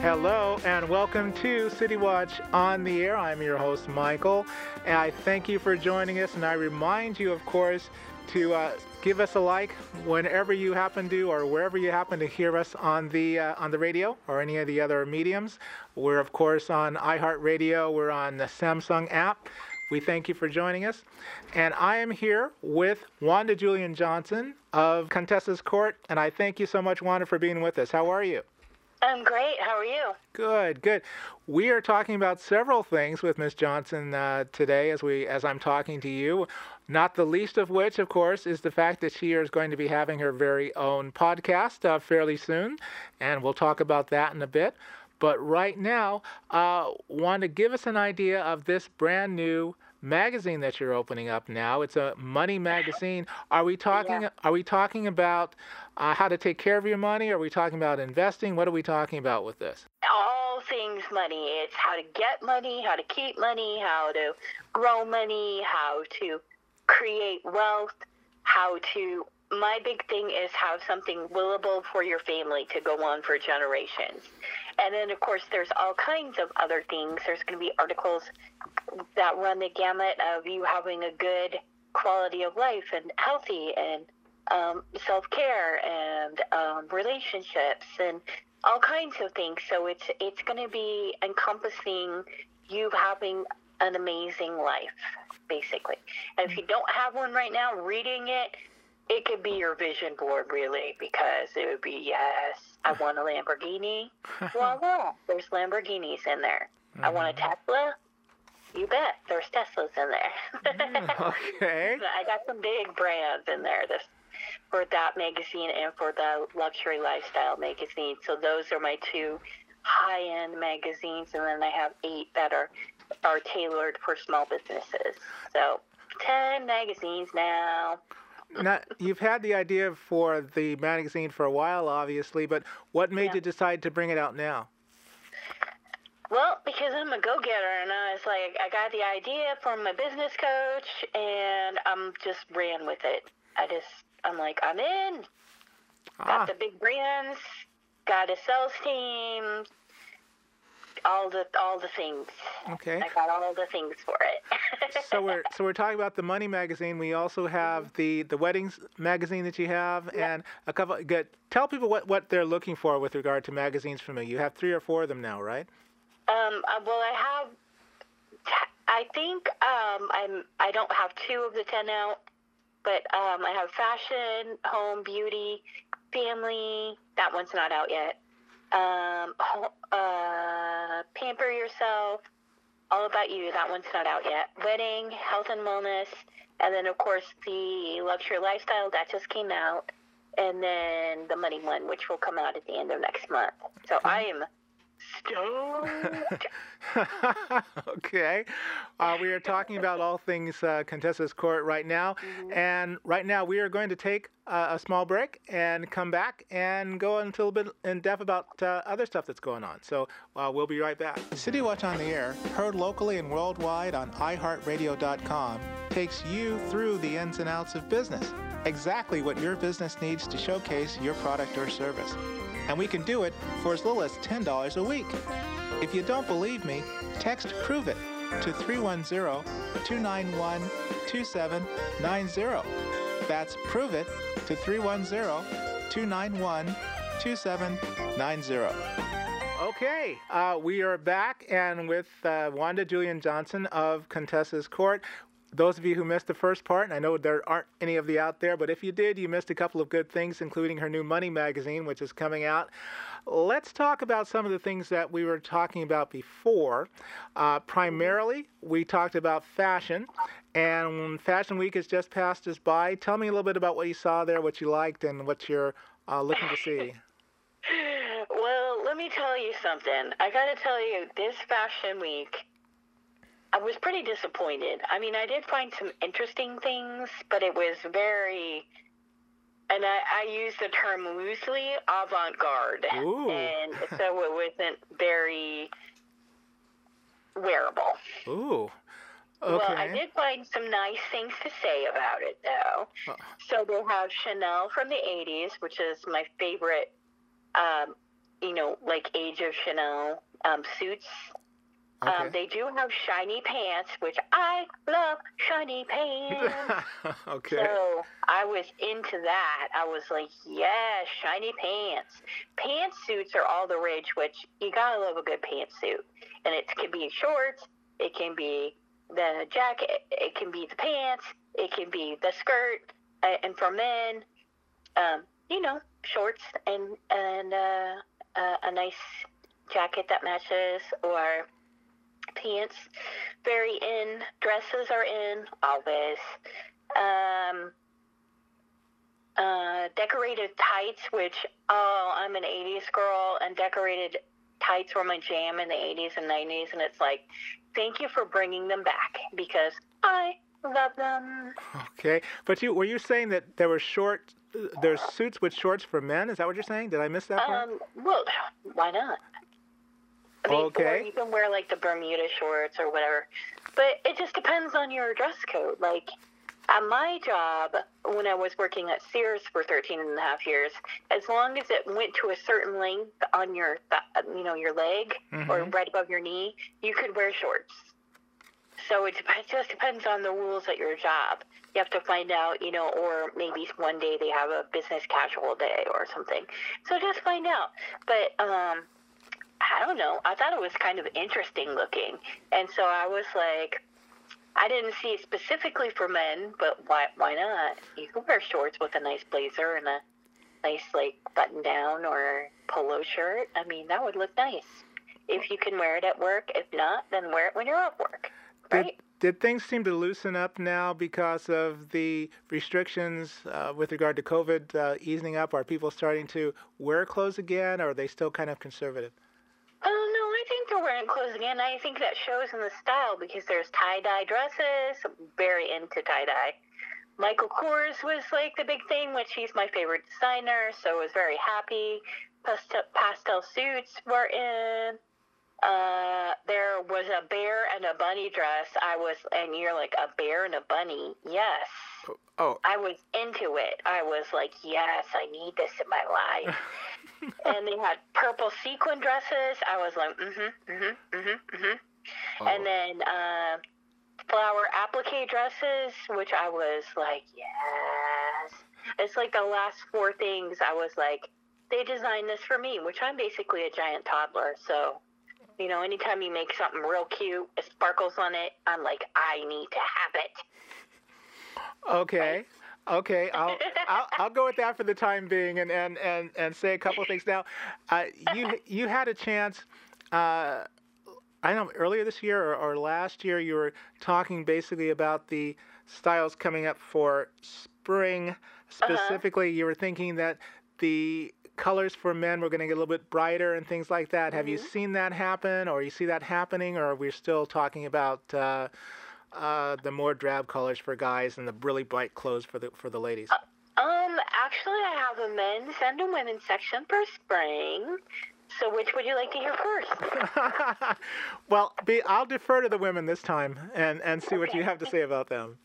Hello and welcome to City Watch on the Air. I'm your host, Michael, and I thank you for joining us. And I remind you, of course, to uh, give us a like whenever you happen to, or wherever you happen to hear us on the uh, on the radio or any of the other mediums. We're of course on iHeartRadio. We're on the Samsung app. We thank you for joining us. And I am here with Wanda Julian Johnson of Contessa's Court, and I thank you so much, Wanda, for being with us. How are you? I'm great. How are you? Good, good. We are talking about several things with Miss Johnson uh, today, as we as I'm talking to you. Not the least of which, of course, is the fact that she is going to be having her very own podcast uh, fairly soon, and we'll talk about that in a bit. But right now, uh, want to give us an idea of this brand new magazine that you're opening up now. It's a money magazine. Are we talking? Yeah. Are we talking about uh, how to take care of your money? Are we talking about investing? What are we talking about with this? All things money. It's how to get money, how to keep money, how to grow money, how to create wealth, how to. My big thing is have something willable for your family to go on for generations. And then, of course, there's all kinds of other things. There's going to be articles that run the gamut of you having a good quality of life and healthy and um, self care and um, relationships and all kinds of things. So it's it's going to be encompassing you having an amazing life, basically. And if you don't have one right now, reading it, it could be your vision board, really, because it would be yes, I want a Lamborghini. Voila, there's Lamborghinis in there. I want a Tesla. You bet, there's Teslas in there. Mm, okay. I got some big brands in there this for that magazine and for the luxury lifestyle magazine. So those are my two high-end magazines, and then I have eight that are are tailored for small businesses. So ten magazines now. Now, you've had the idea for the magazine for a while, obviously, but what made Yeah. you decide to bring it out now? Well, because I'm a go-getter, and I was like, I got the idea from my business coach, and I'm just ran with it. I just, I'm like, I'm in. Ah, Got the big brands, got a sales team, all the all the things. okay. I got all the things for it. so we're so we're talking about the money magazine. We also have the the weddings magazine that you have, Mm-hmm. And a couple. Good. Tell people what what they're looking for with regard to magazines from you. You have three or four of them now, right? Um, uh, well, I have. I think um, I'm. I don't have two of the ten out, but um, I have fashion, home, beauty, family. That one's not out yet. Um, uh, pamper yourself. All about you. That one's not out yet. Wedding, health and wellness, and then of course the luxury lifestyle that just came out, and then the money one, which will come out at the end of next month. So I am stoked. okay. Uh, we are talking about all things uh, Contessa's Court right now. And right now, we are going to take uh, a small break and come back and go into a little bit in depth about uh, other stuff that's going on. So uh, we'll be right back. City Watch on the Air, heard locally and worldwide on iHeartRadio.com, takes you through the ins and outs of business. Exactly what your business needs to showcase your product or service. And we can do it for as little as $10 a week. If you don't believe me, text Prove It to 310 291 2790. That's Prove It to 310 291 2790. Okay, uh, we are back and with uh, Wanda Julian Johnson of Contessa's Court. Those of you who missed the first part, and I know there aren't any of you out there, but if you did, you missed a couple of good things, including her new Money magazine, which is coming out. Let's talk about some of the things that we were talking about before. Uh, primarily, we talked about fashion, and Fashion Week has just passed us by. Tell me a little bit about what you saw there, what you liked, and what you're uh, looking to see. Well, let me tell you something. I got to tell you, this fashion week, I was pretty disappointed. I mean, I did find some interesting things, but it was very, and I, I use the term loosely, avant garde. And so it wasn't very wearable. Ooh. Okay. Well, I did find some nice things to say about it, though. Uh. So they have Chanel from the 80s, which is my favorite um, you know, like Age of Chanel um, suits. Okay. Um, they do have shiny pants, which I love shiny pants. okay. So I was into that. I was like, yeah, shiny pants. Pantsuits are all the rage, which you gotta love a good pantsuit. And it can be shorts, it can be the jacket, it can be the pants, it can be the skirt, uh, and for men, um, you know, shorts and and uh, uh, a nice jacket that matches, or pants. Very in. Dresses are in always. Um, uh, decorated tights, which oh, I'm an '80s girl, and decorated tights were my jam in the '80s and '90s, and it's like, thank you for bringing them back because I love them. Okay, but you were you saying that there were short, there's suits with shorts for men? Is that what you're saying? Did I miss that part? Um, well, why not? I mean, Okay. Or you can wear like the Bermuda shorts or whatever, but it just depends on your dress code. Like at my job, when I was working at Sears for 13 and a half years, as long as it went to a certain length on your, th- you know, your leg or Mhm. right above your knee, you could wear shorts. So it dep- just depends on the rules at your job. You have to find out, you know, or maybe one day they have a business casual day or something. So just find out. But um, I don't know. I thought it was kind of interesting looking, and so I was like, I didn't see it specifically for men, but why why not? You can wear shorts with a nice blazer and a nice like button down or polo shirt. I mean, that would look nice. If you can wear it at work, if not, then wear it when you're off work. Did, did things seem to loosen up now because of the restrictions uh, with regard to COVID uh, easing up? Are people starting to wear clothes again, or are they still kind of conservative? Oh no, I think they're wearing clothes again. I think that shows in the style because there's tie dye dresses. Very into tie dye. Michael Kors was like the big thing, which he's my favorite designer, so I was very happy. Pastel, pastel suits were in. Uh, there was a bear and a bunny dress. I was, and you're like a bear and a bunny. Yes, Oh, I was into it. I was like, yes, I need this in my life. and they had purple sequin dresses. I was like, mm-hmm, mm-hmm, mm-hmm, mm-hmm. And then uh, flower applique dresses, which I was like, yes. It's like the last four things I was like, they designed this for me, which I'm basically a giant toddler. So, you know, anytime you make something real cute, it sparkles on it, I'm like, I need to have it. Okay. Okay, I'll, I'll I'll go with that for the time being, and and and, and say a couple of things now. Uh, you you had a chance. Uh, I know earlier this year or, or last year you were talking basically about the styles coming up for spring. Specifically, you were thinking that the colors for men were going to get a little bit brighter and things like that. Have you seen that happen, or you see that happening, or are we still talking about? Uh, uh, the more drab colors for guys and the really bright clothes for the for the ladies. Um, actually, I have a men's and a women's section for spring. So, which would you like to hear first? well, be, I'll defer to the women this time and and see what you have to say about them.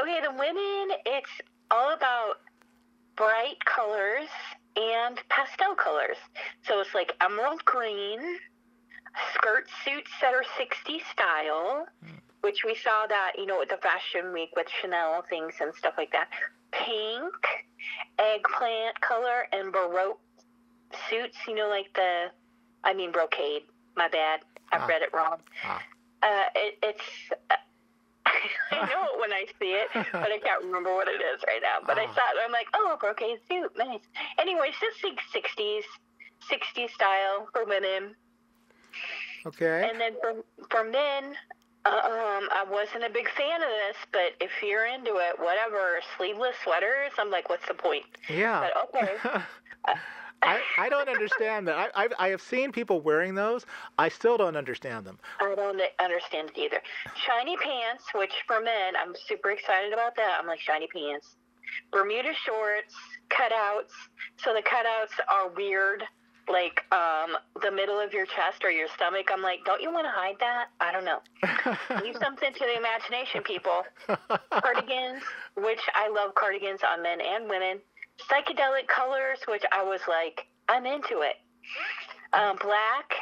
Okay, the women, it's all about bright colors and pastel colors. So it's like emerald green, skirt suits that are 60s style, which we saw that, you know, at the fashion week with Chanel things and stuff like that. Pink, eggplant color, and baroque suits, you know, like the, I mean, brocade. My bad. I Ah. read it wrong. Ah. Uh, it, it's. I know it when I see it, but I can't remember what it is right now. But I Ah. saw it, I'm like, oh, brocade suit, nice. Anyways, it's just like 60s, 60s style for women. Okay. And then for, for men, um, I wasn't a big fan of this, but if you're into it, whatever, sleeveless sweaters, I'm like, what's the point? yeah. But okay. I, I don't understand that. I, I I have seen people wearing those. I still don't understand them. I don't understand it either. Shiny pants, which for men, I'm super excited about that. I'm like shiny pants. Bermuda shorts, cutouts. So the cutouts are weird, like um, the middle of your chest or your stomach. I'm like, don't you want to hide that? I don't know. Leave something to the imagination, people. Cardigans, which I love cardigans on men and women. Psychedelic colors, which I was like, I'm into it. Um, black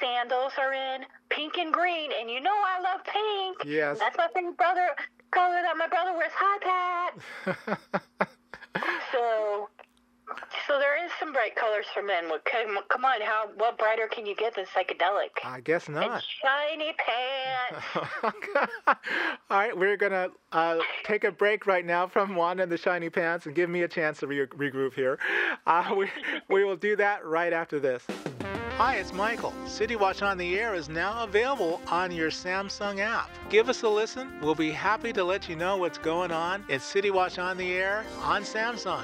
sandals are in. Pink and green, and you know I love pink. Yes. That's my favorite brother color that my brother wears high hat. so so there is some bright colors for men. Come, come on, how what brighter can you get than psychedelic? I guess And not. shiny pants. All right, we're gonna uh, take a break right now from Wanda and the Shiny Pants and give me a chance to re- regroup here. Uh, we we will do that right after this. Hi, it's Michael. City Watch on the Air is now available on your Samsung app. Give us a listen. We'll be happy to let you know what's going on. It's City Watch on the Air on Samsung.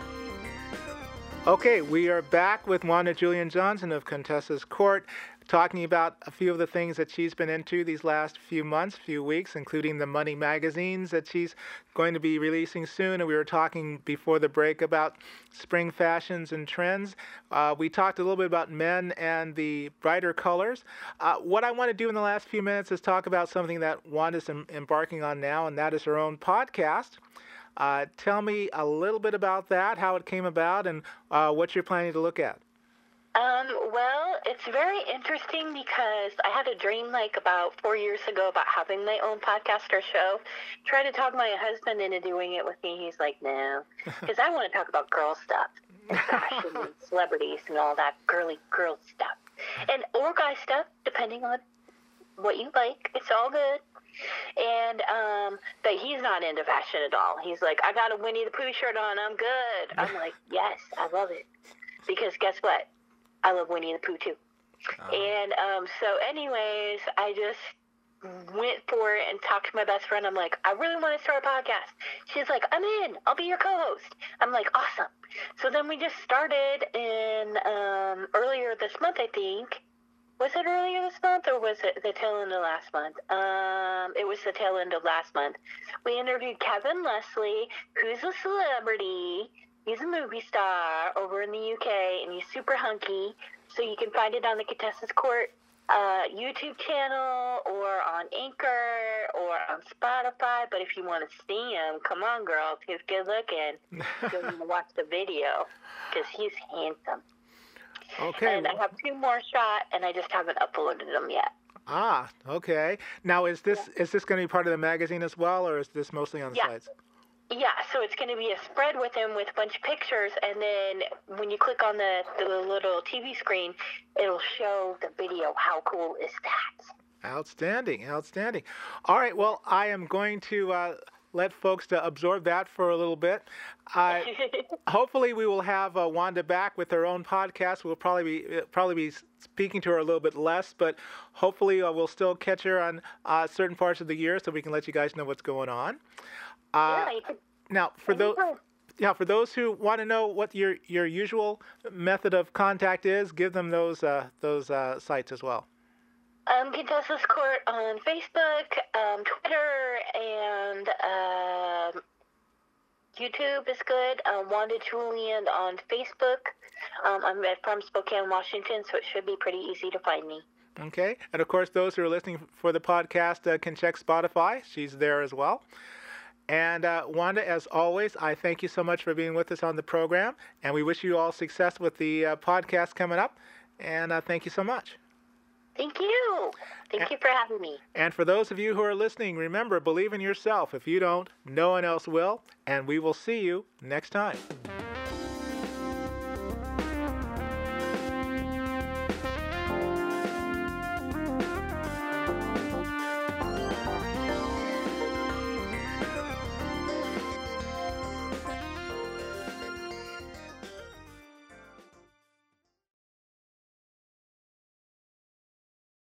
Okay, we are back with Wanda Julian Johnson of Contessa's Court, talking about a few of the things that she's been into these last few months, few weeks, including the Money magazines that she's going to be releasing soon. And we were talking before the break about spring fashions and trends. Uh, we talked a little bit about men and the brighter colors. Uh, what I want to do in the last few minutes is talk about something that Wanda's em- embarking on now, and that is her own podcast. Uh, tell me a little bit about that, how it came about, and uh, what you're planning to look at. Um, well, it's very interesting because I had a dream like about four years ago about having my own podcast or show. Tried to talk my husband into doing it with me. He's like, no, because I want to talk about girl stuff, and fashion and celebrities and all that girly girl stuff, and or guy stuff, depending on what you like. It's all good. And um, but he's not into fashion at all. He's like, I got a Winnie the Pooh shirt on. I'm good. I'm like, yes, I love it. Because guess what? I love Winnie the Pooh too. And um, so, anyways, I just went for it and talked to my best friend. I'm like, I really want to start a podcast. She's like, I'm in. I'll be your co-host. I'm like, awesome. So then we just started in um, earlier this month, I think. Was it earlier this month or was it the tail end of last month? Um, it was the tail end of last month. We interviewed Kevin Leslie, who's a celebrity. He's a movie star over in the UK, and he's super hunky. So you can find it on the Contessa's Court uh, YouTube channel or on Anchor or on Spotify. But if you want to see him, come on, girls. He's good looking. You'll need to watch the video because he's handsome. Okay. And I have two more shot, and I just haven't uploaded them yet. Ah, okay. Now, is this is this going to be part of the magazine as well, or is this mostly on the Yeah. sites? Yeah, so it's going to be a spread with him with a bunch of pictures, and then when you click on the, the little TV screen, it'll show the video. How cool is that? Outstanding, outstanding. All right. Well, I am going to uh, let folks to absorb that for a little bit. Uh, hopefully, we will have uh, Wanda back with her own podcast. We'll probably be uh, probably be speaking to her a little bit less, but hopefully, uh, we'll still catch her on uh, certain parts of the year, so we can let you guys know what's going on. Uh, yeah, could, now, for those. Yeah, for those who want to know what your, your usual method of contact is, give them those uh, those uh, sites as well. Um, Contessa's Court on Facebook, um, Twitter, and um, YouTube is good. Um, Wanda Julian on Facebook. Um, I'm from Spokane, Washington, so it should be pretty easy to find me. Okay, and of course, those who are listening for the podcast uh, can check Spotify. She's there as well. And uh, Wanda, as always, I thank you so much for being with us on the program, and we wish you all success with the uh, podcast coming up. And uh, thank you so much. Thank you. Thank you for having me. And for those of you who are listening, remember, believe in yourself. If you don't, no one else will. And we will see you next time.